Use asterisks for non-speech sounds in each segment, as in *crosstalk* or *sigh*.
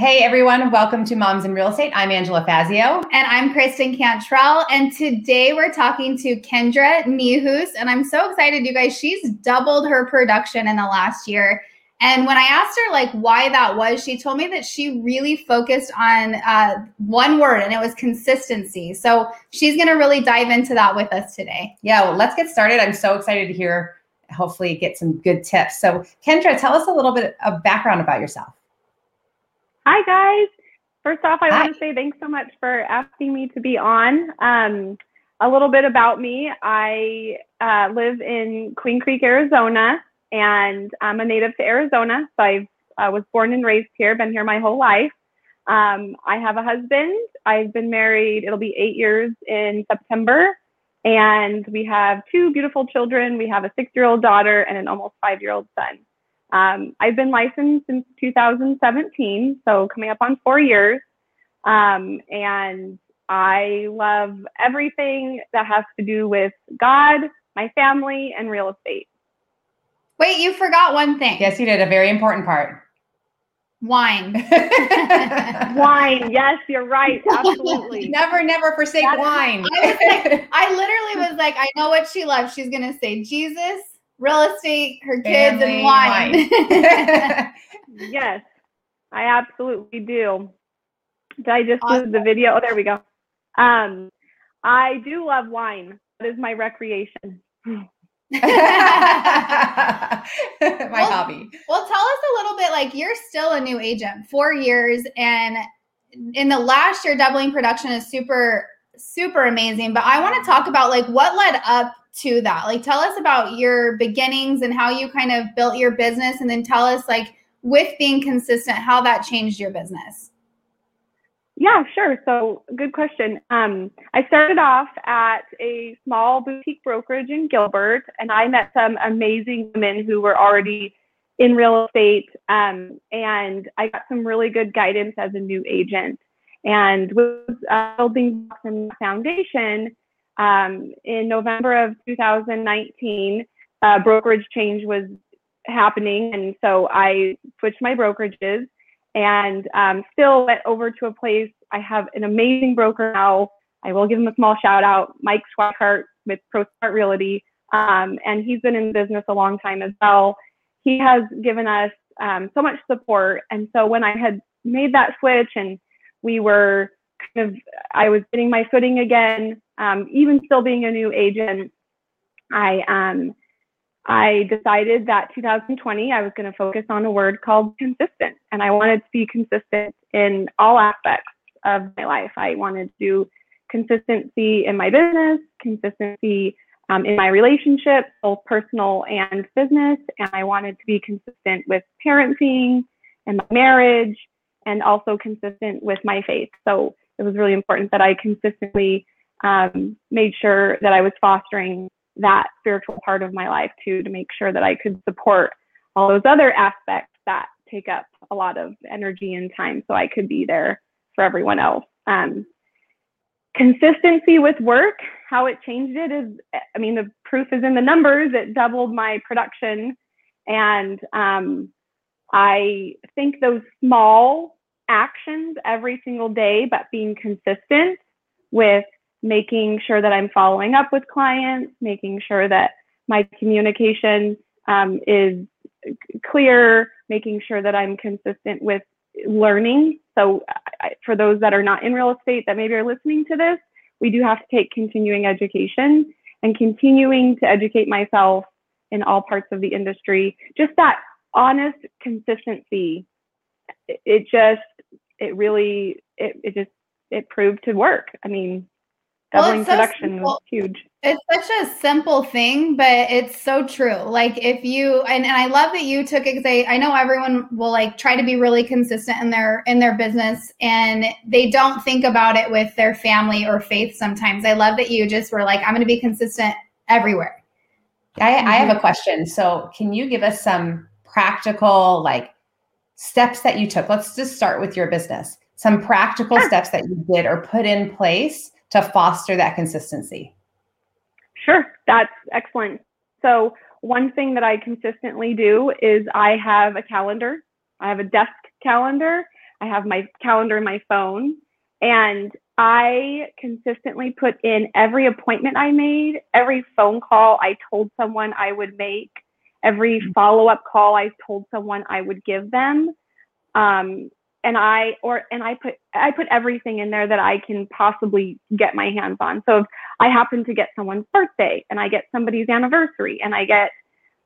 Hey everyone, welcome to Moms in Real Estate. I'm Angela Fazio. And I'm Kristen Cantrell. And today we're talking to Kendra Nehus. And I'm so excited, you guys. She's doubled her production in the last year. And when I asked her like why that was, she told me that she really focused on uh, one word, and it was consistency. So she's going to really dive into that with us today. Yeah, well, let's get started. I'm so excited to hear, hopefully, get some good tips. So, Kendra, tell us a little bit of background about yourself. Hi, guys. First off, I Hi. want to say thanks so much for asking me to be on. Um, a little bit about me I uh, live in Queen Creek, Arizona, and I'm a native to Arizona. So I uh, was born and raised here, been here my whole life. Um, I have a husband. I've been married, it'll be eight years in September. And we have two beautiful children. We have a six year old daughter and an almost five year old son. Um, I've been licensed since 2017, so coming up on four years. Um, and I love everything that has to do with God, my family, and real estate. Wait, you forgot one thing. Yes, you did. A very important part. Wine. *laughs* wine. Yes, you're right. Absolutely. never, never forsake That's, wine. *laughs* I, was like, I literally was like, I know what she loves. She's going to say Jesus, real estate, her kids, Family and wine. *laughs* *laughs* yes, I absolutely do. Did I just awesome. lose the video? Oh, there we go. Um, I do love wine. That is my recreation. *laughs* my well, hobby. Well, tell us a little bit like you're still a new agent, four years, and in the last year, doubling production is super, super amazing. But I want to talk about like what led up to that? Like, tell us about your beginnings and how you kind of built your business, and then tell us, like, with being consistent, how that changed your business. Yeah, sure. So, good question. Um, I started off at a small boutique brokerage in Gilbert, and I met some amazing women who were already in real estate. Um, and I got some really good guidance as a new agent. And with uh, building some foundation, um, in November of 2019, uh, brokerage change was happening, and so I switched my brokerages and um, still went over to a place. I have an amazing broker now. I will give him a small shout out, Mike Schweikart with ProSmart Realty, um, and he's been in business a long time as well. He has given us um, so much support, and so when I had made that switch and we were kind of, I was getting my footing again um, even still being a new agent, I um, I decided that 2020 I was going to focus on a word called consistent, and I wanted to be consistent in all aspects of my life. I wanted to do consistency in my business, consistency um, in my relationships, both personal and business, and I wanted to be consistent with parenting and my marriage, and also consistent with my faith. So it was really important that I consistently um, made sure that I was fostering that spiritual part of my life too, to make sure that I could support all those other aspects that take up a lot of energy and time so I could be there for everyone else. Um, consistency with work, how it changed it is, I mean, the proof is in the numbers. It doubled my production. And um, I think those small actions every single day, but being consistent with making sure that I'm following up with clients, making sure that my communication um, is clear, making sure that I'm consistent with learning. So I, for those that are not in real estate that maybe are listening to this, we do have to take continuing education and continuing to educate myself in all parts of the industry. Just that honest consistency. It, it just, it really, it, it just, it proved to work. I mean, doubling well, so production simple. was huge. It's such a simple thing, but it's so true. Like if you and, and I love that you took it because I, I know everyone will like try to be really consistent in their in their business and they don't think about it with their family or faith sometimes. I love that you just were like, I'm gonna be consistent everywhere. I, I have a mm-hmm. question. So can you give us some practical like steps that you took? Let's just start with your business. Some practical sure. steps that you did or put in place to foster that consistency? Sure, that's excellent. So, one thing that I consistently do is I have a calendar. I have a desk calendar. I have my calendar in my phone. And I consistently put in every appointment I made, every phone call I told someone I would make, every mm-hmm. follow up call I told someone I would give them. Um, and I or and I put I put everything in there that I can possibly get my hands on. So if I happen to get someone's birthday and I get somebody's anniversary and I get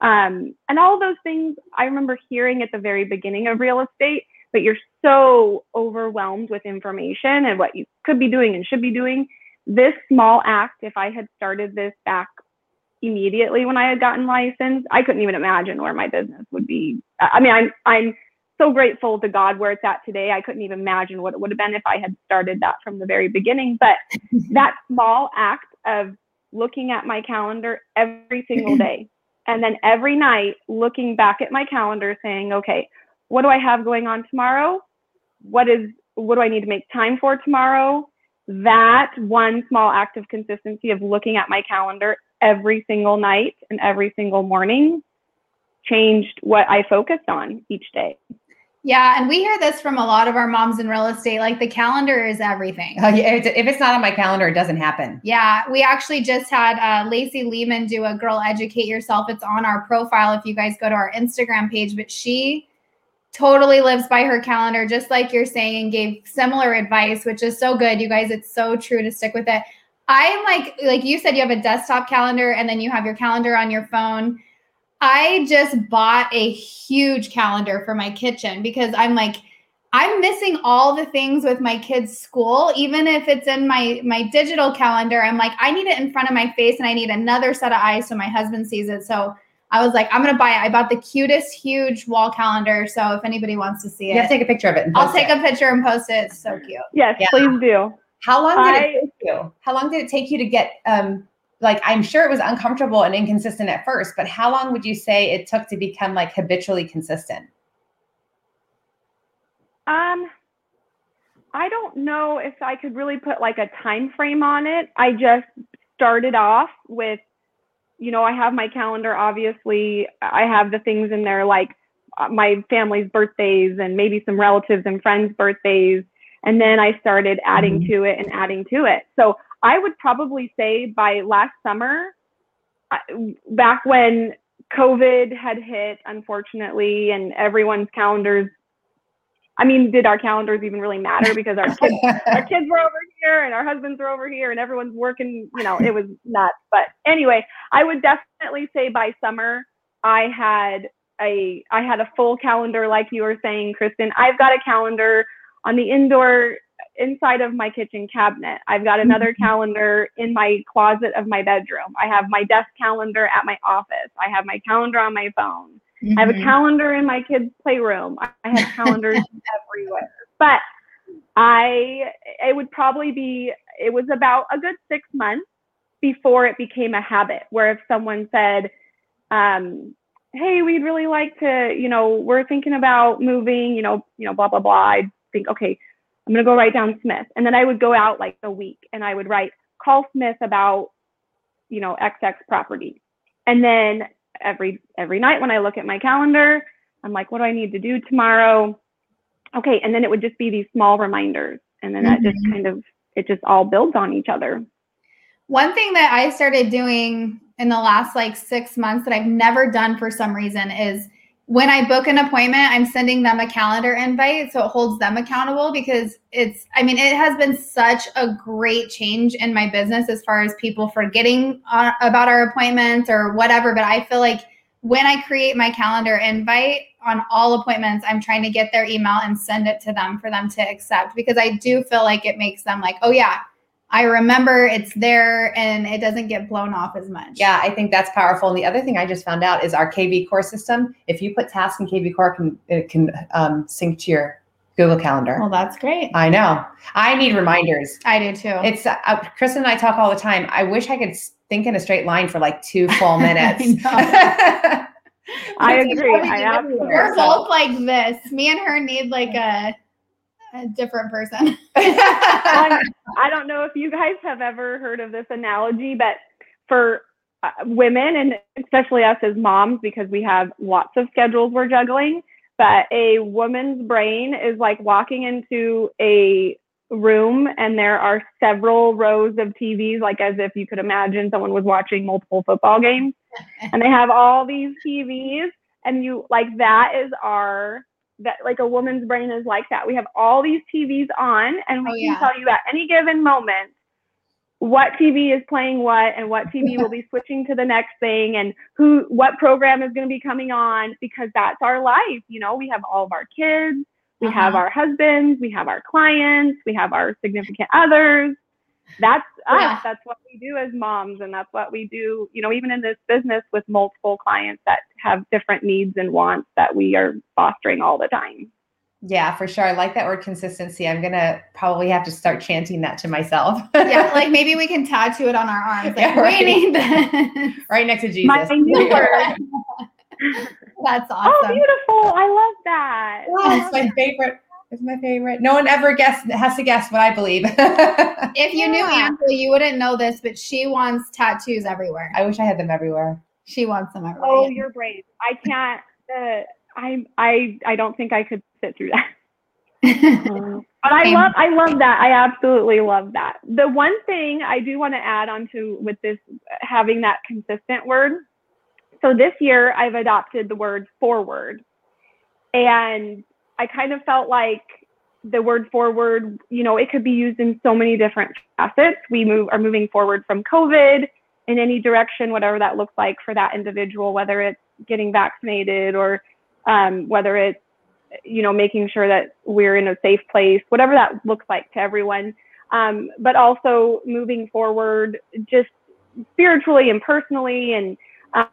um, and all those things I remember hearing at the very beginning of real estate, but you're so overwhelmed with information and what you could be doing and should be doing. This small act, if I had started this back immediately when I had gotten licensed, I couldn't even imagine where my business would be. I mean, I'm I'm so grateful to God where it's at today. I couldn't even imagine what it would have been if I had started that from the very beginning. But *laughs* that small act of looking at my calendar every single day *laughs* and then every night looking back at my calendar saying, okay, what do I have going on tomorrow? What is what do I need to make time for tomorrow? That one small act of consistency of looking at my calendar every single night and every single morning changed what I focused on each day. Yeah, and we hear this from a lot of our moms in real estate. Like the calendar is everything. Yeah, if it's not on my calendar, it doesn't happen. Yeah, we actually just had uh, Lacey Lehman do a "Girl Educate Yourself." It's on our profile if you guys go to our Instagram page. But she totally lives by her calendar, just like you're saying, and gave similar advice, which is so good, you guys. It's so true to stick with it. I'm like, like you said, you have a desktop calendar, and then you have your calendar on your phone I just bought a huge calendar for my kitchen because I'm like, I'm missing all the things with my kids' school, even if it's in my my digital calendar. I'm like, I need it in front of my face, and I need another set of eyes so my husband sees it. So I was like, I'm gonna buy it. I bought the cutest, huge wall calendar. So if anybody wants to see it, you have to take a picture of it. I'll take it. a picture and post it. It's so cute. Yes, yeah. please do. How long did I, it take you? How long did it take you to get um, like I'm sure it was uncomfortable and inconsistent at first, but how long would you say it took to become like habitually consistent? Um I don't know if I could really put like a time frame on it. I just started off with you know, I have my calendar obviously. I have the things in there like uh, my family's birthdays and maybe some relatives and friends' birthdays. And then I started adding mm-hmm. to it and adding to it. So I would probably say by last summer, back when COVID had hit, unfortunately, and everyone's calendars. I mean, did our calendars even really matter? Because our kids, our *laughs* kids were over here, and our husbands were over here, and everyone's working. You know, it was nuts. But anyway, I would definitely say by summer, I had a I had a full calendar, like you were saying, Kristen. I've got a calendar on the indoor inside of my kitchen cabinet. I've got another mm-hmm. calendar in my closet of my bedroom. I have my desk calendar at my office. I have my calendar on my phone. Mm-hmm. I have a mm-hmm. calendar in my kids' playroom. I *laughs* have calendars everywhere. But I it would probably be it was about a good 6 months before it became a habit where if someone said um hey, we'd really like to, you know, we're thinking about moving, you know, you know, blah blah blah. I'd think, okay, I'm going to go write down Smith. And then I would go out like a week and I would write, call Smith about, you know, XX property. And then every every night when I look at my calendar, I'm like, what do I need to do tomorrow? Okay. And then it would just be these small reminders. And then mm-hmm. that just mm-hmm. kind of it just all builds on each other. One thing that I started doing in the last like six months that I've never done for some reason is when I book an appointment, I'm sending them a calendar invite so it holds them accountable because it's, I mean, it has been such a great change in my business as far as people forgetting uh, about our appointments or whatever. But I feel like when I create my calendar invite on all appointments, I'm trying to get their email and send it to them for them to accept because I do feel like it makes them like, oh, yeah, I remember it's there and it doesn't get blown off as much. Yeah, I think that's powerful. And the other thing I just found out is our KV Core system. If you put tasks in KV Core, can it can um, sync to your Google Calendar. Well, that's great. I know. I need reminders. I do too. It's uh, Kristen and I talk all the time. I wish I could think in a straight line for like two *laughs* full minutes. *laughs* *laughs* I, I agree. I. We're both like this. Me and her need like a a different person. *laughs* *laughs* I don't know if you guys have ever heard of this analogy, but for uh, women and especially us as moms, because we have lots of schedules we're juggling, but a woman's brain is like walking into a room and there are several rows of TVs, like as if you could imagine someone was watching multiple football games. *laughs* and they have all these TVs, and you like that is our that like a woman's brain is like that. We have all these TVs on, and we Oh, can tell you at any given moment what TV is playing what and what TV will be switching to the next thing and who what program is going to be coming on because that's our life. You know, we have all of our kids, we have Uh-huh. our husbands, we have our clients, we have our significant others. That's Yeah. us. That's what we do as moms, and that's what we do. You know, even in this business with multiple clients that have different needs and wants that we are fostering all the time. yeah, for sure. I like that word consistency. I'm gonna probably have to start chanting that to myself. yeah, *laughs* like maybe we can tattoo it on our arms. Like, Yeah, right. we need this. right next to Jesus. My new word. *laughs* That's oh, awesome. Oh, beautiful! I love that. Oh, it's my favorite. It's my favorite. No one ever guess has to guess what I believe. *laughs* if you knew Yeah. Angela, you wouldn't know this, but she wants tattoos everywhere. I wish I had them everywhere. She wants them everywhere. Oh, you're brave. I can't. Uh, I I I don't think I could sit through that. *laughs* But I love I love that. I absolutely love that. The one thing I do want to add on to with this having that consistent word. So this year I've adopted the word forward. And I kind of felt like the word forward, you know, it could be used in so many different facets. We move are moving forward from COVID in any direction, whatever that looks like for that individual, whether it's getting vaccinated or um, whether it's you know making sure that we're in a safe place whatever that looks like to everyone um, but also moving forward just spiritually and personally and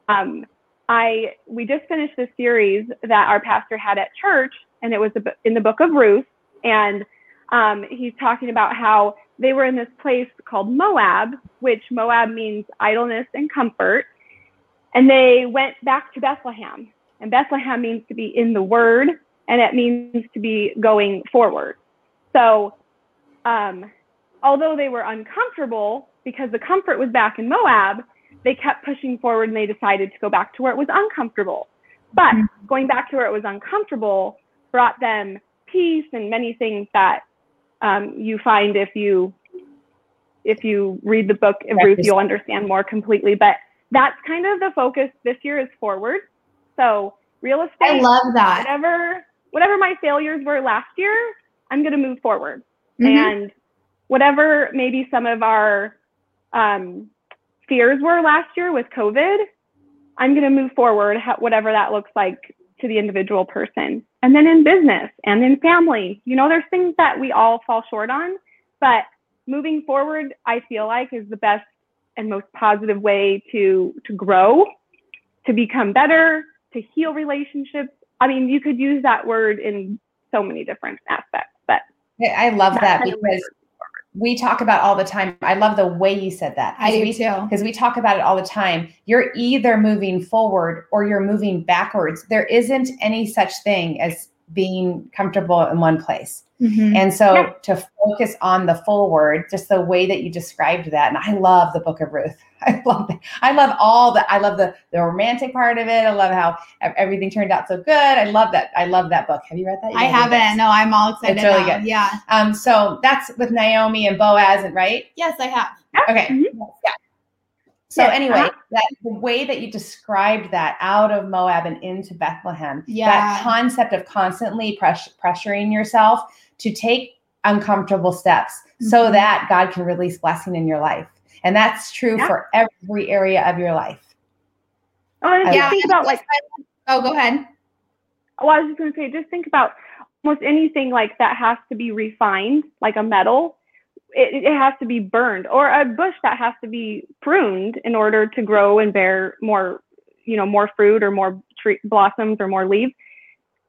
um, i we just finished this series that our pastor had at church and it was in the book of ruth and um, he's talking about how they were in this place called moab which moab means idleness and comfort and they went back to bethlehem and bethlehem means to be in the word and it means to be going forward. So, um, although they were uncomfortable because the comfort was back in Moab, they kept pushing forward and they decided to go back to where it was uncomfortable. But going back to where it was uncomfortable brought them peace and many things that um, you find if you if you read the book of Ruth, you'll understand more completely. But that's kind of the focus this year is forward. So real estate I love that. whatever whatever my failures were last year, I'm going to move forward. Mhm. And whatever maybe some of our um, fears were last year with COVID, I'm going to move forward, whatever that looks like to the individual person. And then in business and in family, you know, there's things that we all fall short on, but moving forward, I feel like is the best and most positive way to to grow, to become better, to heal relationships. I mean, you could use that word in so many different aspects, but I I love that because we talk about all the time. I love the way you said that. I do we, too. Because we talk about it all the time. You're either moving forward or you're moving backwards. There isn't any such thing as being comfortable in one place. Mhm. And so Yeah. to focus on the forward, just the way that you described that. And I love the book of Ruth. *laughs* I love that. I love all the I love the the romantic part of it. I love how everything turned out so good. I love that. I love that book. Have you read that? You I gotta read that. haven't. No, I'm all excited. It's really now. good. Yeah. Um, so that's with Naomi and Boaz, and right? Yes, I have. Okay. Mhm. Yeah. So Yes, anyway, that the way that you described that out of Moab and into Bethlehem, Yeah. that concept of constantly press, pressuring yourself to take uncomfortable steps so Mhm. that God can release blessing in your life. And that's true Yeah. for every area of your life. Oh, and Yeah. think about like Oh, go ahead. well, I was just going to say, just think about almost anything like that has to be refined, like a metal. It, it has to be burned, or a bush that has to be pruned in order to grow and bear more, you know, more fruit or more tree blossoms or more leaves.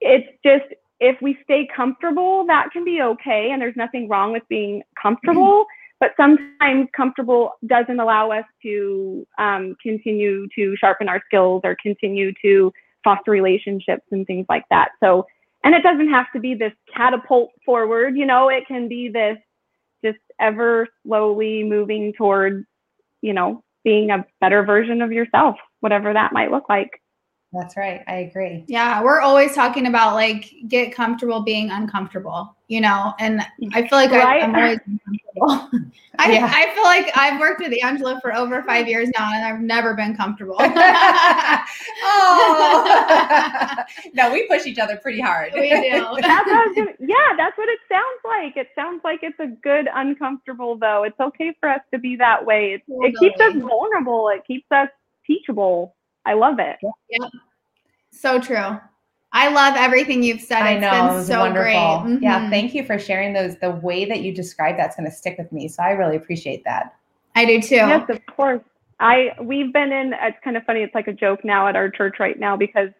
It's just if we stay comfortable, that can be okay, and there's nothing wrong with being comfortable. But sometimes comfortable doesn't allow us to um, continue to sharpen our skills or continue to foster relationships and things like that. So, and it doesn't have to be this catapult forward, you know, it can be this just ever slowly moving towards, you know, being a better version of yourself, whatever that might look like. That's right. I agree. Yeah, we're always talking about like get comfortable being uncomfortable, you know. And mm-hmm. I feel like I, Right? I'm always *laughs* uncomfortable. *laughs* I, Yeah. I feel like I've worked with Angela for over five years now, and I've never been comfortable. *laughs* oh, no, we push each other pretty hard. we do. That's I gonna, yeah, that's what it sounds like. It sounds like it's a good uncomfortable though. It's okay for us to be that way. It, it keeps us vulnerable. It keeps us teachable. I love it. Yeah. So true. I love everything you've said. I know been it was so wonderful. great. Yeah, mm-hmm. thank you for sharing those. The way that you described that's going to stick with me. So I really appreciate that. I do too. Yes, of course. I we've been in. It's kind of funny. It's like a joke now at our church right now because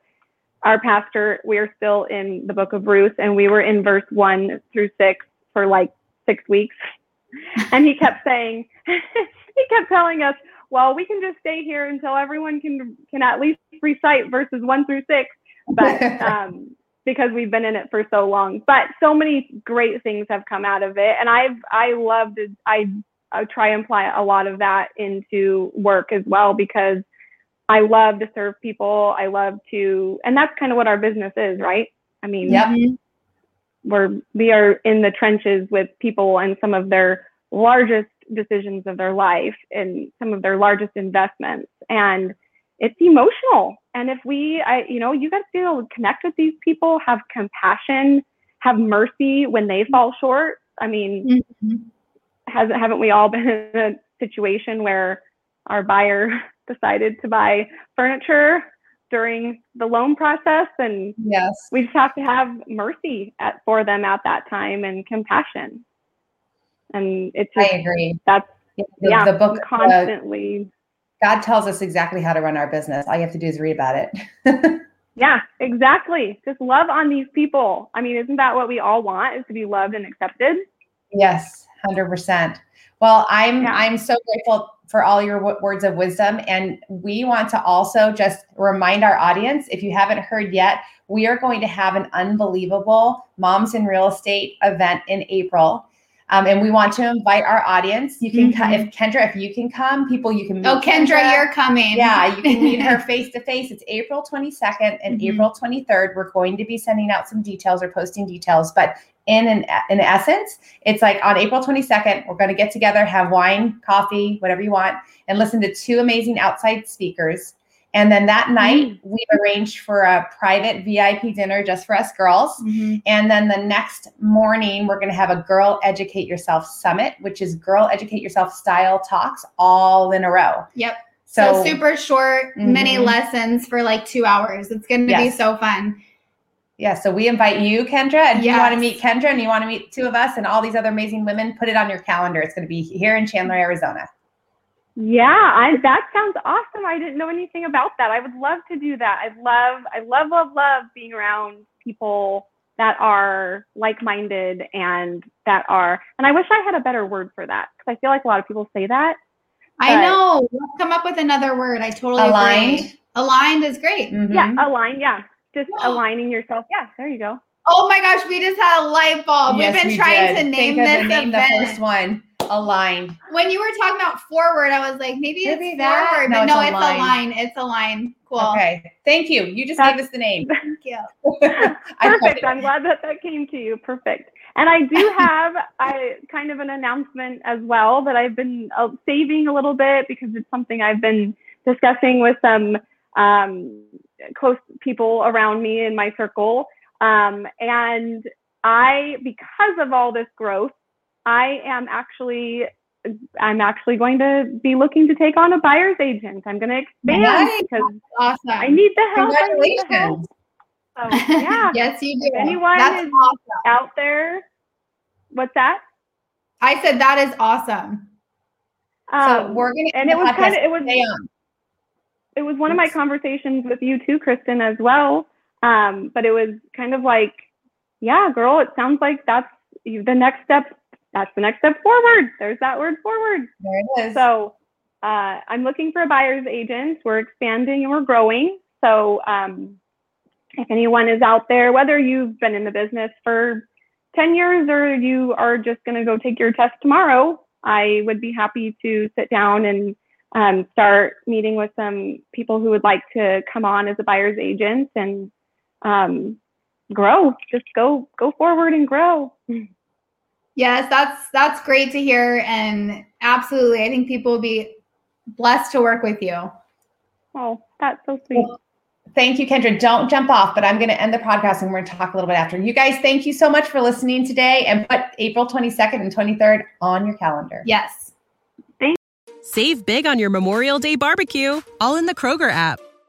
our pastor. We are still in the book of Ruth, and we were in verse one through six for like six weeks, *laughs* and he kept saying, *laughs* he kept telling us, "Well, we can just stay here until everyone can can at least recite verses one through six, but *laughs* um, because we've been in it for so long. But so many great things have come out of it, and I've I loved. I I try and apply a lot of that into work as well because I love to serve people. I love to, and that's kind of what our business is, right? I mean, Yep. Mhm. we're we are in the trenches with people and some of their largest decisions of their life and some of their largest investments and it's emotional and if we i you know you guys to be able to connect with these people have compassion have mercy when they fall short i mean Mhm. hasn't haven't we all been in a situation where our buyer *laughs* decided to buy furniture during the loan process and Yes. we just have to have mercy at, for them at that time and compassion and it's I just agree. that's The, yeah the book, uh, constantly God tells us exactly how to run our business. All you have to do is read about it. *laughs* yeah exactly just love on these people i mean isn't that what we all want is to be loved and accepted yes, hundred percent. Well, I'm Yeah. I'm so grateful for all your w- words of wisdom, and we want to also just remind our audience, if you haven't heard yet, we are going to have an unbelievable Moms in Real Estate event in April. Um, and we want to invite our audience. You can, Mhm. if Kendra, if you can come, people you can meet. Oh, Kendra, you're coming. Yeah, you can meet her face to face. It's April 22nd and Mhm. April 23rd. We're going to be sending out some details or posting details, but in an, in essence, it's like on April 22nd, we're going to get together, have wine, coffee, whatever you want, and listen to two amazing outside speakers. And then that night, we've arranged for a private VIP dinner just for us girls. Mhm. And then the next morning, we're going to have a Girl Educate Yourself Summit, which is Girl Educate Yourself style talks all in a row. Yep. So, So, super short, mini Mhm. lessons for like two hours. It's going to be so fun. yeah, so we invite you, Kendra, and if you want to meet Kendra and you want to meet two of us and all these other amazing women, put it on your calendar. It's going to be here in Chandler, Arizona. Yeah I, that sounds awesome i didn't know anything about that i would love to do that i love i love love love being around people that are like-minded and that are and i wish i had a better word for that because i feel like a lot of people say that I know. Let's come up with another word. I totally Aligned. agree. Aligned is great. Mhm. yeah align yeah just aligning yourself yeah there you go Oh my gosh, we just had a light bulb. Yes, We've been we trying did. to name Think of this the name, event. the first one, aligned. when you were talking about forward, I was like, maybe Maybe it's that? forward, No, but it's no, it's Align. a line. It's a line. Cool. Okay, thank you. You just That's- gave us the name. *laughs* Thank you. *laughs* *laughs* Perfect i'm glad that that came to you perfect And I do have I kind of an announcement as well that I've been uh, saving a little bit because it's something I've been discussing with some um, close people around me in my circle. Um, and I, because of all this growth, I am actually I'm actually going to be looking to take on a buyer's agent. I'm going to expand nice. because awesome. I need the help. Congratulations. The help. So, yeah. *laughs* yes, you do. If anyone That's is awesome. out there, what's that? I said that is awesome. Um, so we're gonna and it was kind of it was it was one of my conversations with you too, Kristen, as well. Um, but it was kind of like, yeah, girl, it sounds like that's the next step. That's the next step forward. There's that word forward. There it is. So uh, I'm looking for a buyer's agent. We're expanding and we're growing. So um, if anyone is out there, whether you've been in the business for 10 years or you are just going to go take your test tomorrow, I would be happy to sit down and um, start meeting with some people who would like to come on as a buyer's agent and um, grow. Just go go forward and grow. *laughs* Yes, that's that's great to hear, and absolutely, I think people will be blessed to work with you. Oh, that's so sweet. Well, thank you, Kendra. Don't jump off, but I'm going to end the podcast and we're going to talk a little bit after. You guys, thank you so much for listening today, and put April 22nd and 23rd on your calendar. Yes. Thank- Save big on your Memorial Day barbecue, all in the Kroger app.